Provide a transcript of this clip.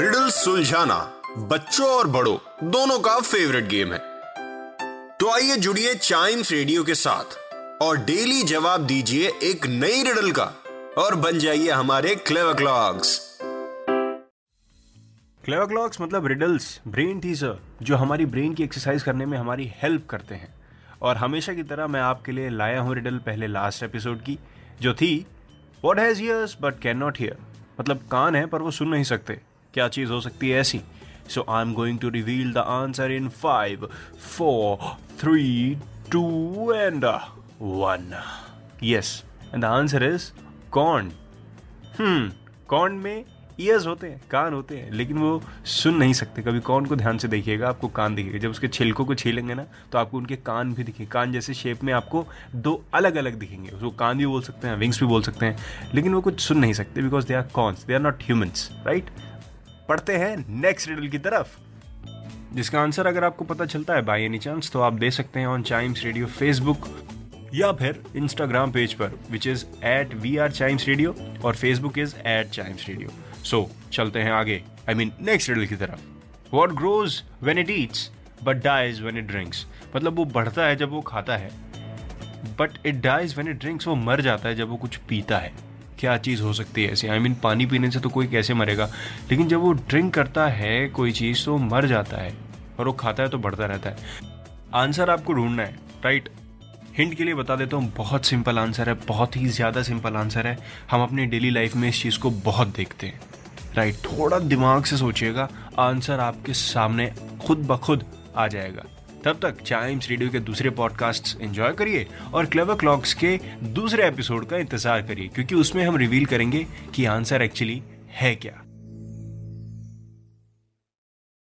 Riddle सुलझाना बच्चों और बड़ों, दोनों का फेवरेट गेम है। तो आइए जुड़िए चाइम्स रेडियो के साथ और डेली जवाब दीजिए एक नई रिडल का और बन जाइए हमारे क्लेवर क्लॉक्स क्लेवर क्लॉक्स मतलब रिडल्स ब्रेन टीजर जो हमारी ब्रेन की एक्सरसाइज करने में हमारी हेल्प करते हैं। और हमेशा की तरह मैं आपके लिए लाया हूँ रिडल पहले लास्ट एपिसोड की, जो थी what has ears but cannot not here मतलब कान है पर वो सुन नहीं सकते। क्या चीज़ हो सकती है ऐसी? So I am going to reveal the answer in five four three two and one yes and the answer is corn hmm corn में ईयर्स होते हैं, कान होते हैं, लेकिन वो सुन नहीं सकते। कभी कॉर्न को ध्यान से देखिएगा, आपको कान दिखेगा। जब उसके छिलकों को छीलेंगे ना तो आपको उनके कान भी दिखेंगे। कान जैसे शेप में आपको दो अलग अलग दिखेंगे। उसको कान भी बोल सकते हैं विंग्स भी बोल सकते हैं, लेकिन वो कुछ सुन नहीं सकते because they are cons they are not humans right पढ़ते हैं नेक्स्ट रिडल की तरफ़। जिसका आंसर अगर आपको पता चलता है बाई एनी चांस तो आप दे सकते हैं ऑन चाइम्स रेडियो फेसबुक या फिर इंस्टाग्राम पेज पर which is at we are Chimes radio और Facebook is at Chimes radio so चलते हैं आगे। आई मीन नेक्स्ट रिडल की तरफ़। What grows when it eats but dies when it drinks मतलब वो बढ़ता है जब वो खाता है but it dies when it drinks वो मर जाता है जब वो कुछ पीता है। क्या चीज़ हो सकती है ऐसे? आई मीन पानी पीने से तो कोई कैसे मरेगा? लेकिन जब वो ड्रिंक करता है कोई चीज़ तो मर जाता है और वो खाता है तो बढ़ता रहता है। आंसर आपको ढूंढना है राइट हिंट के लिए बता देता हूँ, बहुत सिंपल आंसर है, बहुत ही ज़्यादा सिंपल आंसर है। हम अपनी डेली लाइफ में इस चीज़ को बहुत देखते हैं राइट थोड़ा दिमाग से सोचिएगा आंसर आपके सामने खुद ब खुद आ जाएगा। तब तक चाइम्स रेडियो के दूसरे पॉडकास्ट एंजॉय करिए और क्लेवर क्लॉक्स के दूसरे एपिसोड का इंतज़ार करिए, क्योंकि उसमें हम रिवील करेंगे कि आंसर एक्चुअली है क्या।